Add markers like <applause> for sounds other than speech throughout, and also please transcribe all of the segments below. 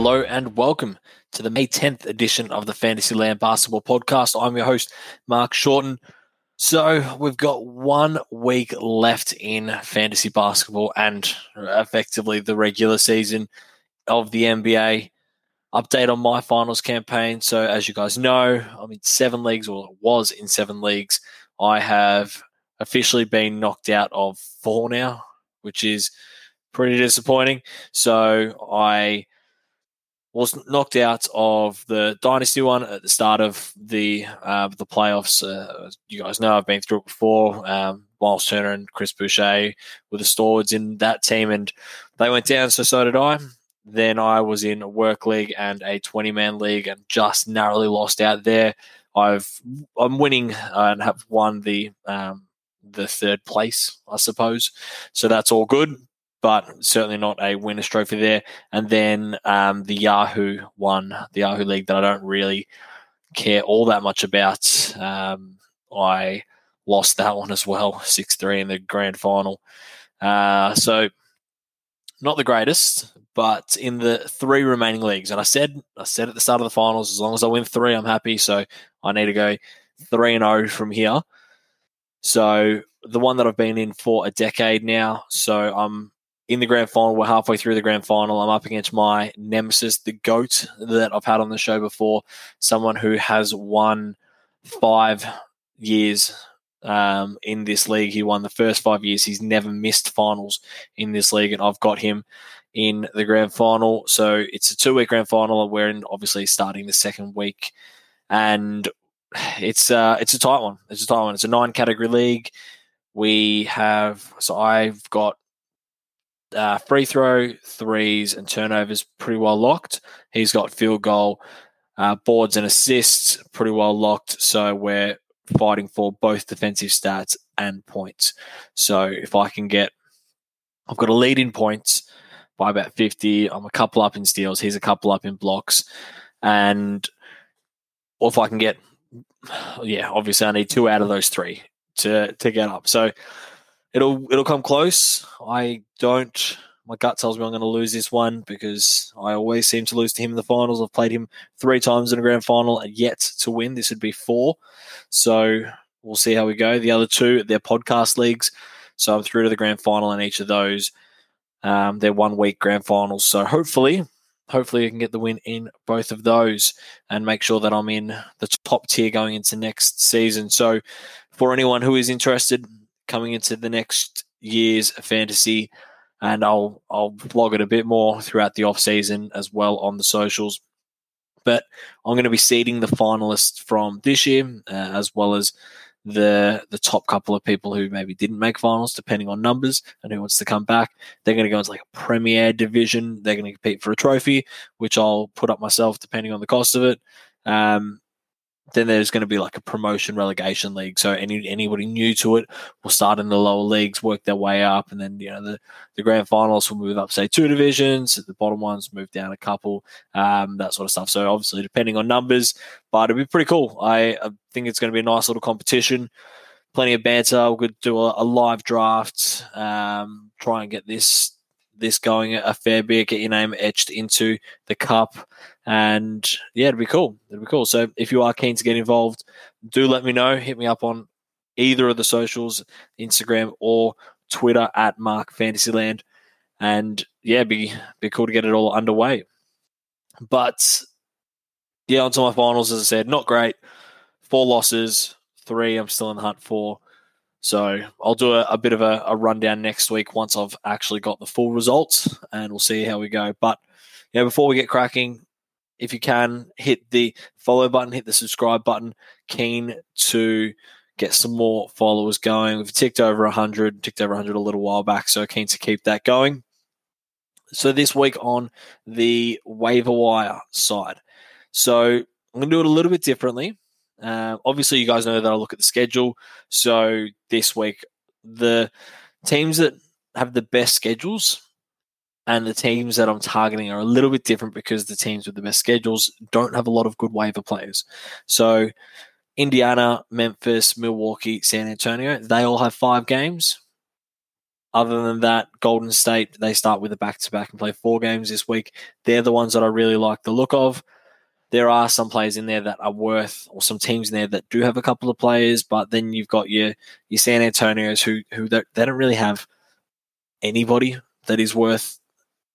Hello and welcome to the May 10th edition of the Fantasyland Basketball Podcast. I'm your host, Mark Shorten. So, we've got one week left in fantasy basketball and uh, effectively the regular season of the NBA. Update on my finals campaign. So, as you guys know, I'm in seven leagues, or was in seven leagues. I have officially been knocked out of four now, which is pretty disappointing. So, I was knocked out of the dynasty one at the start of the uh, the playoffs. Uh, you guys know I've been through it before. Um, Miles Turner and Chris Boucher were the stalwarts in that team, and they went down. So so did I. Then I was in a work league and a twenty man league, and just narrowly lost out there. I've I'm winning and have won the um, the third place, I suppose. So that's all good but certainly not a winner's trophy there. And then um, the Yahoo one, the Yahoo League that I don't really care all that much about. Um, I lost that one as well, <laughs> 6 3 in the grand final. Uh, so not the greatest, but in the three remaining leagues, and I said I said at the start of the finals, as long as I win three, I'm happy. So I need to go three and zero oh from here. So the one that I've been in for a decade now, so I'm in the grand final. We're halfway through the grand final. I'm up against my nemesis, the GOAT that I've had on the show before, someone who has won five years um, in this league. He won the first five years. He's never missed finals in this league, and I've got him in the grand final. So it's a two week grand final. We're in obviously starting the second week, and it's uh, it's a tight one. It's a tight one. It's a nine category league. We have so I've got uh, free throw, threes, and turnovers pretty well locked. He's got field goal, uh, boards, and assists pretty well locked. So we're fighting for both defensive stats and points. So if I can get, I've got a lead in points by about 50. I'm a couple up in steals. He's a couple up in blocks. And or if I can get, yeah, obviously I need two out of those three to, to get up. So it'll it'll come close. I don't. My gut tells me I'm going to lose this one because I always seem to lose to him in the finals. I've played him three times in a grand final and yet to win. This would be four. So we'll see how we go. The other two, they're podcast leagues. So I'm through to the grand final in each of those. Um, they're one week grand finals. So hopefully, hopefully I can get the win in both of those and make sure that I'm in the top tier going into next season. So for anyone who is interested, coming into the next year's fantasy, and I'll I'll vlog it a bit more throughout the off season as well on the socials. But I'm going to be seeding the finalists from this year, uh, as well as the the top couple of people who maybe didn't make finals, depending on numbers, and who wants to come back. They're going to go into like a Premier Division. They're going to compete for a trophy, which I'll put up myself depending on the cost of it. Um, then there's going to be like a promotion relegation league. So any anybody new to it will start in the lower leagues, work their way up, and then you know the, the grand finals will move up, say two divisions. The bottom ones move down a couple, um, that sort of stuff. So obviously depending on numbers, but it'd be pretty cool. I, I think it's going to be a nice little competition. Plenty of banter. We could do a, a live draft. Um, try and get this this going a fair bit, get your name etched into the cup. And yeah, it'd be cool. It'd be cool. So if you are keen to get involved, do let me know. Hit me up on either of the socials, Instagram or Twitter at Mark Fantasyland. And yeah, be be cool to get it all underway. But yeah, onto my finals, as I said, not great. Four losses, three I'm still in the hunt for. So I'll do a, a bit of a, a, rundown next week once I've actually got the full results and we'll see how we go. But yeah, before we get cracking, if you can, hit the follow button, hit the subscribe button. Keen to get some more followers going. We've ticked over 100, ticked over 100 a little while back, so keen to keep that going. So this week on the waiver wire side. So I'm going to do it a little bit differently. Uh, obviously, you guys know that I look at the schedule. So this week, the teams that have the best schedules and the teams that I'm targeting are a little bit different because the teams with the best schedules don't have a lot of good waiver players. So, Indiana, Memphis, Milwaukee, San Antonio, they all have five games. Other than that, Golden State, they start with a back to back and play four games this week. They're the ones that I really like the look of. There are some players in there that are worth, or some teams in there that do have a couple of players, but then you've got your your San Antonios who who they don't really have anybody that is worth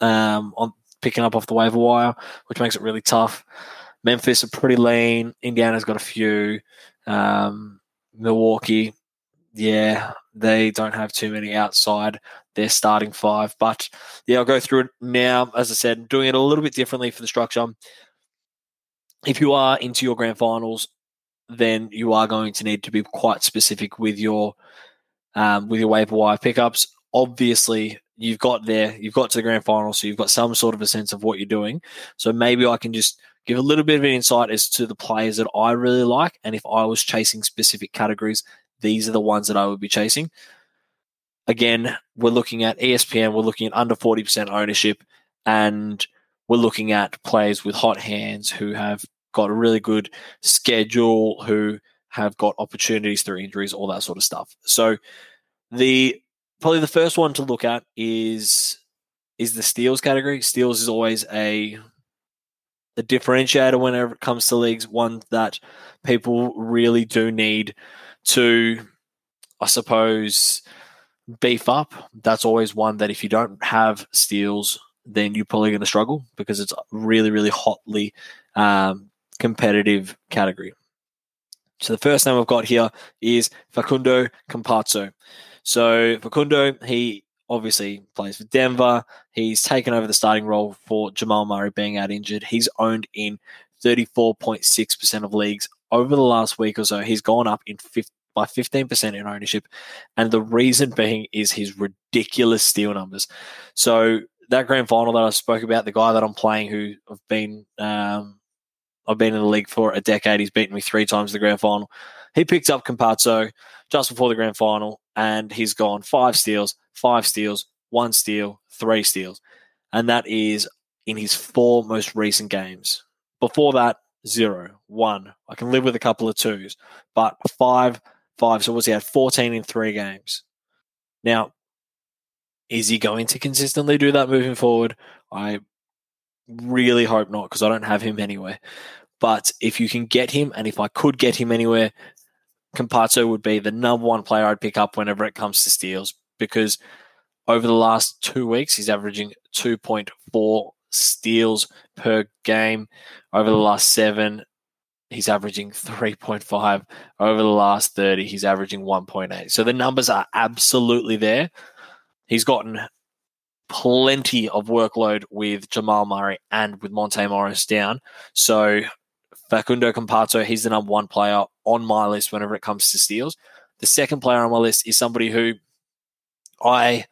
um, on picking up off the waiver wire, which makes it really tough. Memphis are pretty lean. Indiana's got a few. Um, Milwaukee, yeah, they don't have too many outside their starting five. But yeah, I'll go through it now. As I said, doing it a little bit differently for the structure. If you are into your grand finals, then you are going to need to be quite specific with your um, with your waiver wire pickups. Obviously, you've got there, you've got to the grand final, so you've got some sort of a sense of what you're doing. So maybe I can just give a little bit of an insight as to the players that I really like, and if I was chasing specific categories, these are the ones that I would be chasing. Again, we're looking at ESPN, we're looking at under 40% ownership, and we're looking at players with hot hands who have got a really good schedule, who have got opportunities through injuries, all that sort of stuff. So the probably the first one to look at is is the steals category. Steals is always a a differentiator whenever it comes to leagues, one that people really do need to, I suppose, beef up. That's always one that if you don't have steals, then you're probably going to struggle because it's really, really hotly um, competitive category. So the first name I've got here is Facundo Campazzo. So Facundo, he obviously plays for Denver. He's taken over the starting role for Jamal Murray being out injured. He's owned in 34.6% of leagues over the last week or so. He's gone up in 50, by 15% in ownership. And the reason being is his ridiculous steal numbers. So that grand final that I spoke about, the guy that I'm playing who I've been um, I've been in the league for a decade. He's beaten me three times in the grand final. He picked up Campazzo just before the grand final, and he's gone five steals, five steals, one steal, three steals. And that is in his four most recent games. Before that, zero, one. I can live with a couple of twos, but five, five. So what's he had? 14 in three games. Now, is he going to consistently do that moving forward? I really hope not because I don't have him anywhere. But if you can get him, and if I could get him anywhere, Campazzo would be the number one player I'd pick up whenever it comes to steals because over the last two weeks, he's averaging 2.4 steals per game. Over the last seven, he's averaging 3.5. Over the last 30, he's averaging 1.8. So the numbers are absolutely there. He's gotten plenty of workload with Jamal Murray and with Monte Morris down. So Facundo Campazzo, he's the number one player on my list whenever it comes to steals. The second player on my list is somebody who I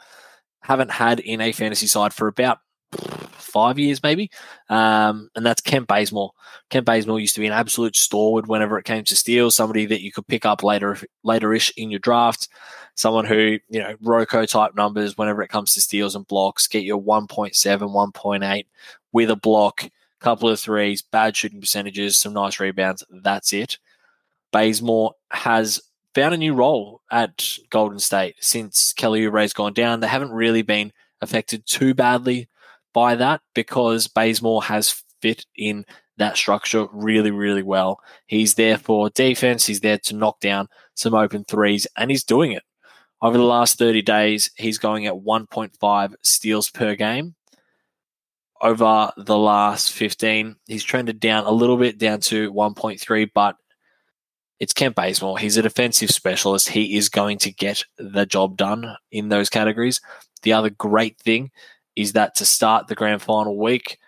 haven't had in a fantasy side for about five years, maybe, um, and that's Kent Bazemore. Kent Bazemore used to be an absolute stalwart whenever it came to steals, somebody that you could pick up later, later-ish in your draft, someone who, you know, Rocco type numbers whenever it comes to steals and blocks, get your a 1.7, 1.8 with a block – couple of threes, bad shooting percentages, some nice rebounds. That's it. Bazemore has found a new role at Golden State since Kelly Oubre's gone down. They haven't really been affected too badly by that because Bazemore has fit in that structure really, really well. He's there for defense. He's there to knock down some open threes, and he's doing it. Over the last 30 days, he's going at 1.5 steals per game over the last 15. He's trended down a little bit, down to 1.3, but it's Kent Bazemore. He's a defensive specialist. He is going to get the job done in those categories. The other great thing is that to start the grand final week,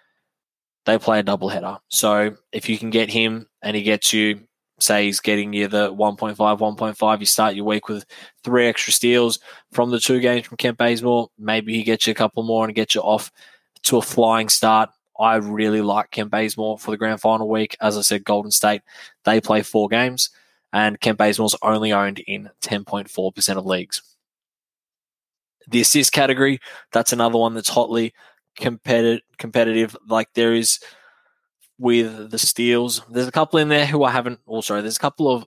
they play a doubleheader. So if you can get him and he gets you, say he's getting you the 1.5, 1.5, you start your week with three extra steals from the two games from Kent Bazemore. Maybe he gets you a couple more and get you off to a flying start. I really like Kent Bazemore for the grand final week. As I said, Golden State, they play four games, and Kent Bazemore's only owned in 10.4% of leagues. The assist category, that's another one that's hotly competitive. competitive. Like there is with the steals, there's a couple in there who I haven't, also, there's a couple of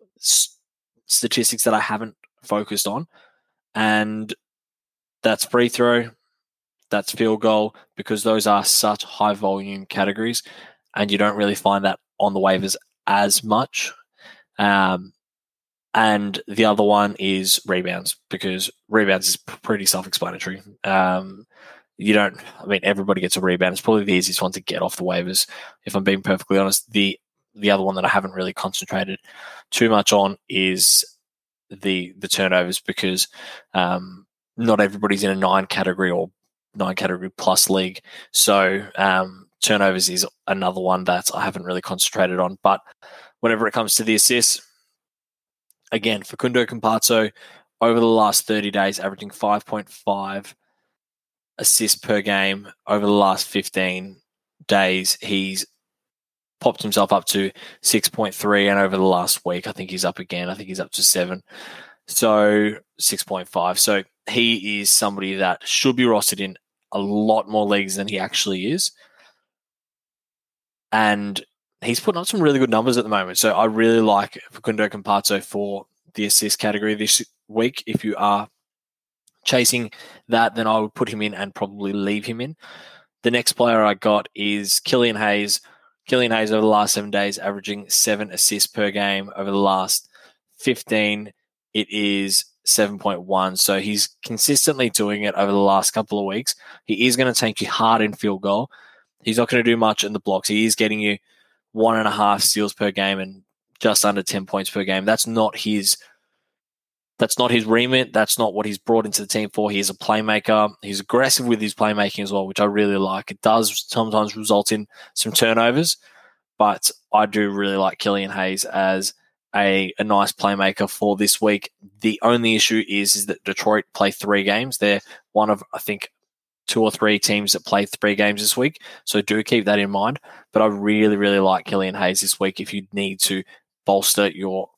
statistics that I haven't focused on. And that's free throw, that's field goal, because those are such high volume categories, and you don't really find that on the waivers as much. Um, and the other one is rebounds because rebounds is pretty self-explanatory. Um, you don't. I mean, everybody gets a rebound. It's probably the easiest one to get off the waivers. If I'm being perfectly honest, the the other one that I haven't really concentrated too much on is the the turnovers because um, not everybody's in a nine category or nine category plus league. So um, turnovers is another one that I haven't really concentrated on. But whenever it comes to the assists, again, Facundo Campazzo over the last 30 days, averaging 5.5 assists per game. Over the last 15 days, he's popped himself up to 6.3. And over the last week, I think he's up again. I think he's up to seven. So 6.5. So he is somebody that should be rostered in a lot more leagues than he actually is. And he's putting up some really good numbers at the moment. So I really like Facundo Campazzo for the assist category this week. If you are chasing that, then I would put him in and probably leave him in. The next player I got is Killian Hayes. Killian Hayes over the last seven days, averaging seven assists per game. Over the last 15, it is 7.1. So he's consistently doing it over the last couple of weeks. He is going to take you hard in field goal. He's not going to do much in the blocks. He is getting you one and a half steals per game and just under 10 points per game. That's not his that's not his remit. That's not what he's brought into the team for. He's a playmaker. He's aggressive with his playmaking as well, which I really like. It does sometimes result in some turnovers, but I do really like Killian Hayes as a, a nice playmaker for this week. The only issue is, is that Detroit play three games. They're one of, I think, two or three teams that play three games this week. So do keep that in mind. But I really, really like Killian Hayes this week if you need to bolster your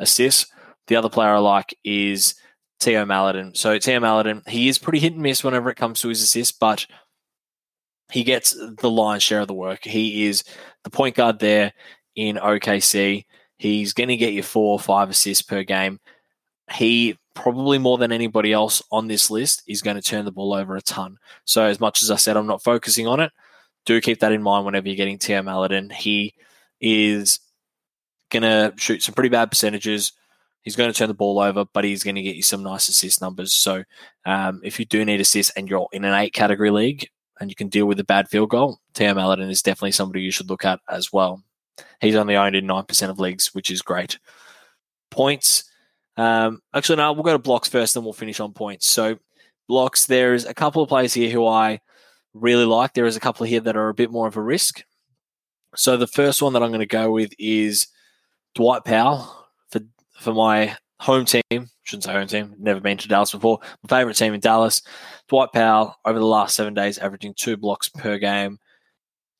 assists. The other player I like is Theo Maledon. So Theo Maledon, he is pretty hit and miss whenever it comes to his assists, but he gets the lion's share of the work. He is the point guard there in OKC. He's going to get you four or five assists per game. He probably more than anybody else on this list is going to turn the ball over a ton. So as much as I said I'm not focusing on it, do keep that in mind whenever you're getting Theo Maledon. He is going to shoot some pretty bad percentages. He's going to turn the ball over, but he's going to get you some nice assist numbers. So um, if you do need assists and you're in an eight category league and you can deal with a bad field goal, Theo Maledon is definitely somebody you should look at as well. He's only owned in 9% of leagues, which is great. Points. Um, actually, no, we'll go to blocks first, then we'll finish on points. So, blocks, there's a couple of players here who I really like. There is a couple here that are a bit more of a risk. So, the first one that I'm going to go with is Dwight Powell for for my home team. Shouldn't say home team. Never been to Dallas before. My favorite team in Dallas. Dwight Powell over the last seven days, averaging two blocks per game.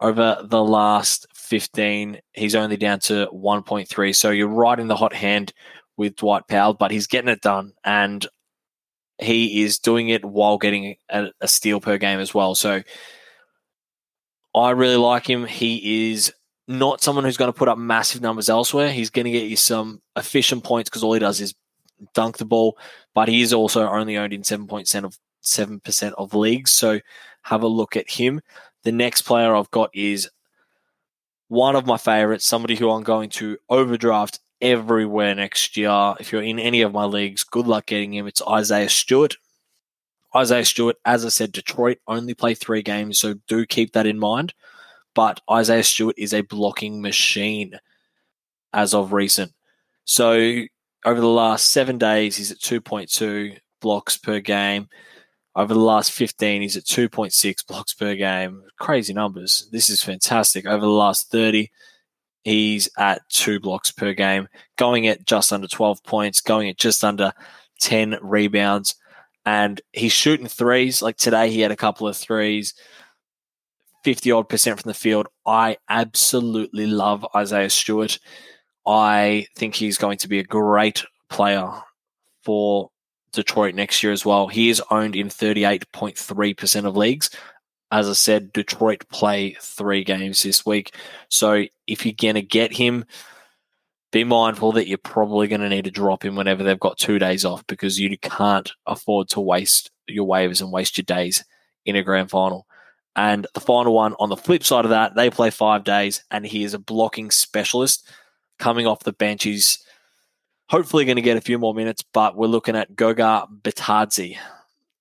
Over the last 15, he's only down to 1.3. So you're right in the hot hand with Dwight Powell, but he's getting it done. And he is doing it while getting a, a steal per game as well. So I really like him. He is not someone who's going to put up massive numbers elsewhere. He's going to get you some efficient points because all he does is dunk the ball, but he is also only owned in 7% of 7% of leagues. So have a look at him. The next player I've got is one of my favorites, somebody who I'm going to overdraft everywhere next year. If you're in any of my leagues, good luck getting him. It's Isaiah Stewart. Isaiah Stewart, as I said, Detroit only play three games, so do keep that in mind. But Isaiah Stewart is a blocking machine as of recent. So over the last seven days, he's at 2.2 blocks per game. Over the last 15, he's at 2.6 blocks per game. Crazy numbers. This is fantastic. Over the last 30, he's at two blocks per game, going at just under 12 points, going at just under 10 rebounds. And he's shooting threes. Like today, he had a couple of threes, 50 odd percent from the field. I absolutely love Isaiah Stewart. I think he's going to be a great player for Detroit next year as well. He is owned in 38.3% of leagues. As I said, Detroit play three games this week. So if you're going to get him, be mindful that you're probably going to need to drop him whenever they've got two days off because you can't afford to waste your waivers and waste your days in a grand final. And the final one on the flip side of that, they play five days, and he is a blocking specialist coming off the bench. He's hopefully going to get a few more minutes, but we're looking at Goga Bitadze.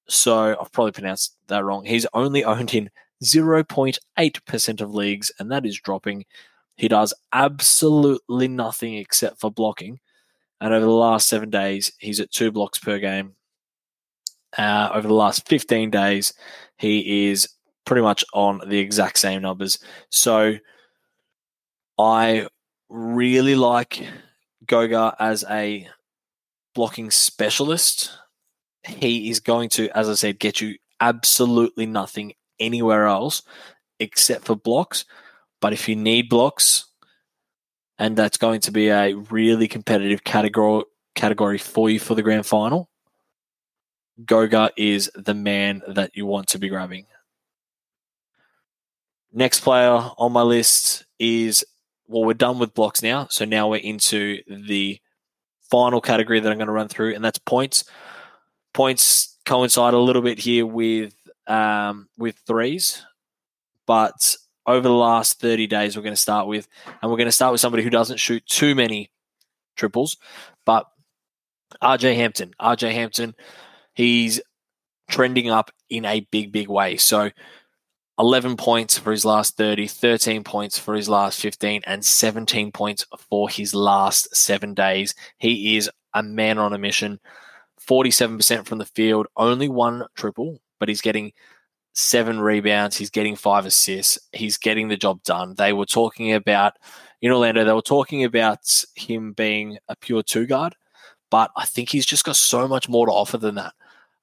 So I've probably pronounced that wrong. He's only owned in 0.8% of leagues, and that is dropping. He does absolutely nothing except for blocking. And over the last seven days, he's at two blocks per game. Uh, over the last 15 days, he is pretty much on the exact same numbers. So I really like Goga as a blocking specialist. He is going to, as I said, get you absolutely nothing anywhere else except for blocks. But if you need blocks, and that's going to be a really competitive category category for you for the grand final, Goga is the man that you want to be grabbing. Next player on my list is well, we're done with blocks now. So now we're into the final category that I'm going to run through, and that's points. Points coincide a little bit here with um, with threes, but over the last 30 days, we're going to start with, and we're going to start with somebody who doesn't shoot too many triples, but RJ Hampton. RJ Hampton, he's trending up in a big, big way. So 11 points for his last 30, 13 points for his last 15, and 17 points for his last seven days. He is a man on a mission. 47% from the field, only one triple, but he's getting seven rebounds. He's getting five assists. He's getting the job done. They were talking about, in Orlando, they were talking about him being a pure two guard, but I think he's just got so much more to offer than that.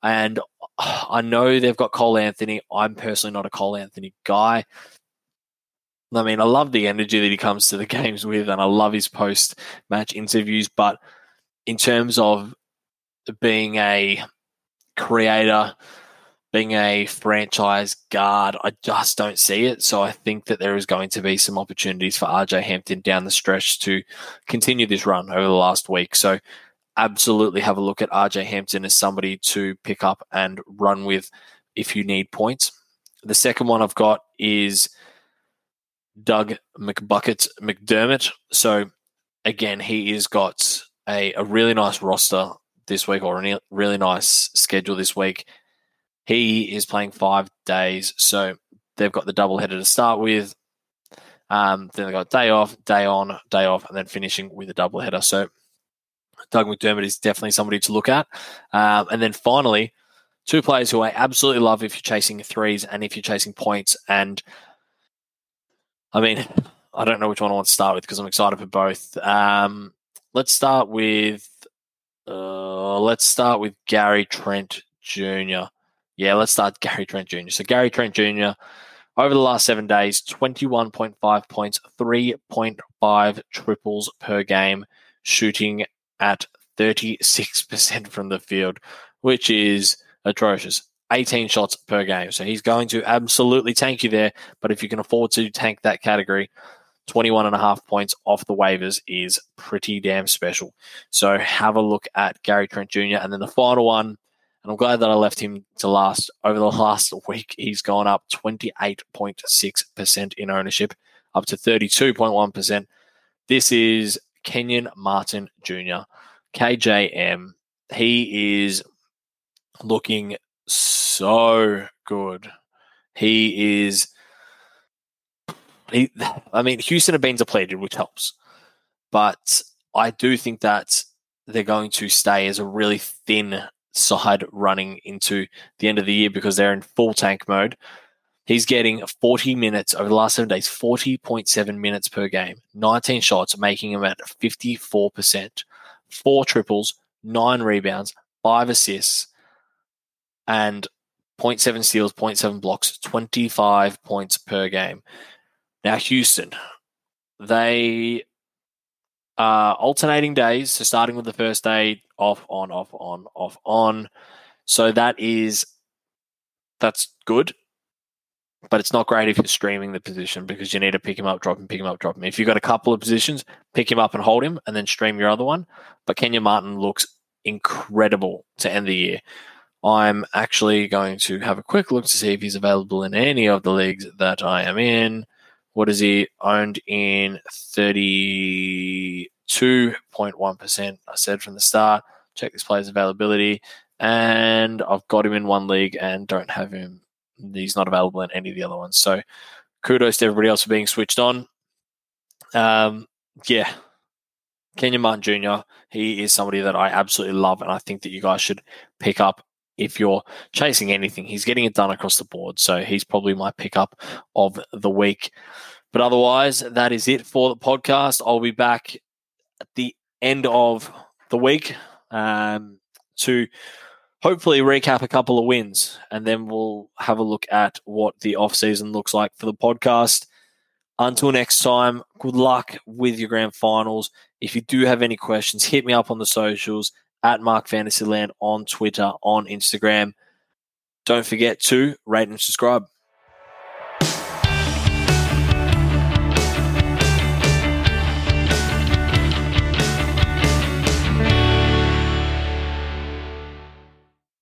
And <sighs> I know they've got Cole Anthony. I'm personally not a Cole Anthony guy. I mean, I love the energy that he comes to the <laughs> games with, and I love his post match interviews. But in terms of being a creator, being a franchise guard, I just don't see it. So I think that there is going to be some opportunities for RJ Hampton down the stretch to continue this run over the last week. So absolutely have a look at RJ Hampton as somebody to pick up and run with if you need points. The second one I've got is Doug McBucket McDermott. So again, he has got a, a really nice roster this week or a really nice schedule this week. He is playing five days, so they've got the double header to start with. Um, then they've got day off, day on, day off, and then finishing with a double header. So Doug McDermott is definitely somebody to look at. Um, and then finally, two players who I absolutely love if you're chasing threes and if you're chasing points. And I mean, <laughs> I don't know which one I want to start with because I'm excited for both. Um, let's start with uh, let's start with Gary Trent Jr. Yeah, let's start <laughs> Gary Trent Jr. So Gary Trent Jr. Over the last seven days, 21.5 points, 3.5 triples per game, shooting at 36% from the field, which is atrocious. 18 shots per game. So he's going to absolutely tank you there. But if you can afford to tank that category, 21 and a half points off the waivers is pretty damn special. So have a look at Gary Trent Jr. And then the final one, and I'm glad that I left him to last. Over the <laughs> last week, he's gone up 28.6% in ownership, up to 32.1%. This is Kenyon Martin Jr., KJM. He is looking so good. He is. <laughs> I mean, Houston have been depleted, which helps, but I do think that they're going to stay as a really thin side running into the end of the year because they're in full tank mode. He's getting 40 minutes over the last seven days, 40.7 minutes per game, 19 shots, making him at 54%, four triples, nine rebounds, five assists, and 0.7 steals, 0.7 blocks, 25 points per game. Now, Houston, they are alternating days. So, starting with the first day, off, on, off, on, off, on. So, that is that's good but it's not great if you're streaming the position because you need to pick him up, drop him, pick him up, drop him. If you've got a couple of positions, pick him up and hold him, and then stream your other one. But Kenyon Martin looks incredible to end the year. I'm actually going to have a quick look to see if he's available in any of the leagues that I am in. What is he owned in 32.1%? I said from the start. Check this player's availability. And I've got him in one league and don't have him. He's not available in any of the other ones. So kudos to everybody else for being switched on. Um, yeah. Kenyon Martin Jr., he is somebody that I absolutely love, and I think that you guys should pick up if you're chasing anything. He's getting it done across the board. So he's probably my pickup of the week. But otherwise, that is it for the podcast. I'll be back at the end of the week um, to hopefully recap a couple of wins and then we'll have a look at what the off season looks like for the podcast. Until next time, good luck with your grand finals. If you do have any questions, hit me up on the socials at Mark Fantasyland on Twitter, on Instagram. Don't forget to rate and subscribe.